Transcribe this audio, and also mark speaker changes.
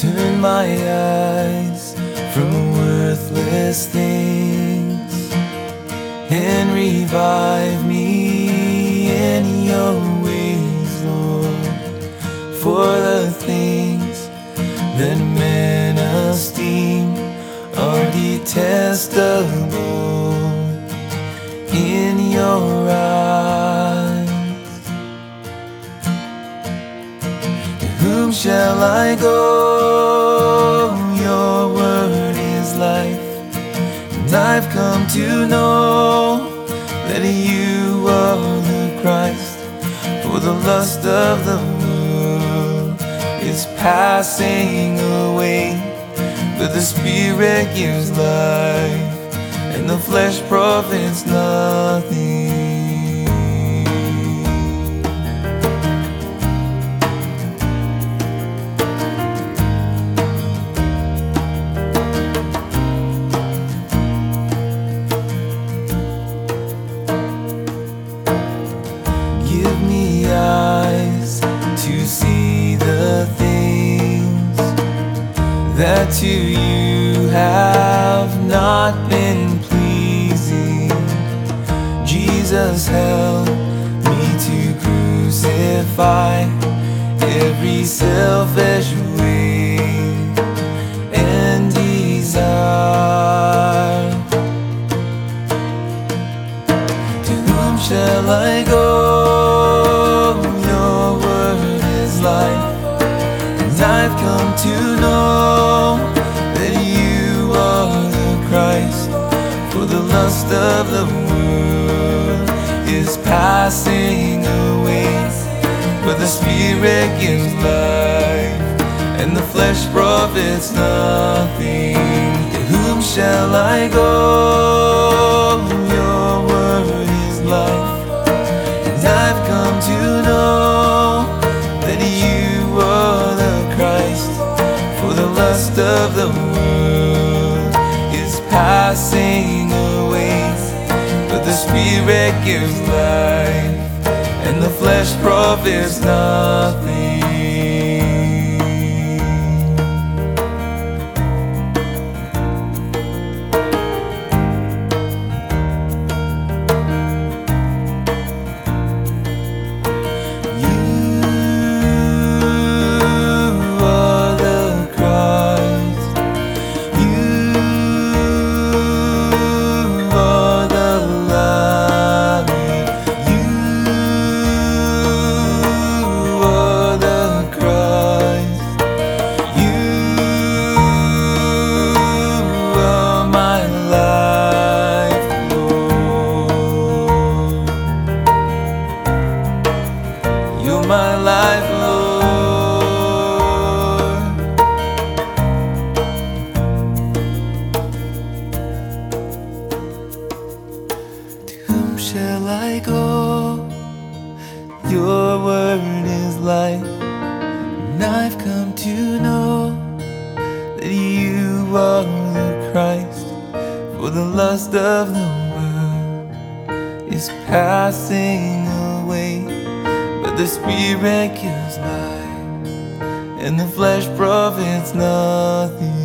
Speaker 1: Turn my eyes from worthless things and revive me in your ways, Lord. For the things that men esteem are detestable whom shall I go? Your word is life, and I've come to know that you are the Christ. For the lust of the world is passing away, but the Spirit gives life, and the flesh profits nothing. That to you have not been pleasing. Jesus, help me to crucify every selfish way and desire. To whom shall I go? Your word is life, and I've come to Christ. For the lust of the world is passing away, but the Spirit gives life, and the flesh profits nothing. To whom shall I go? Spirit gives life, and the flesh profits nothing. I go? Oh, your word is life, and I've come to know that you are the Christ. For the lust of the world is passing away, but the Spirit gives life, and the flesh profits nothing.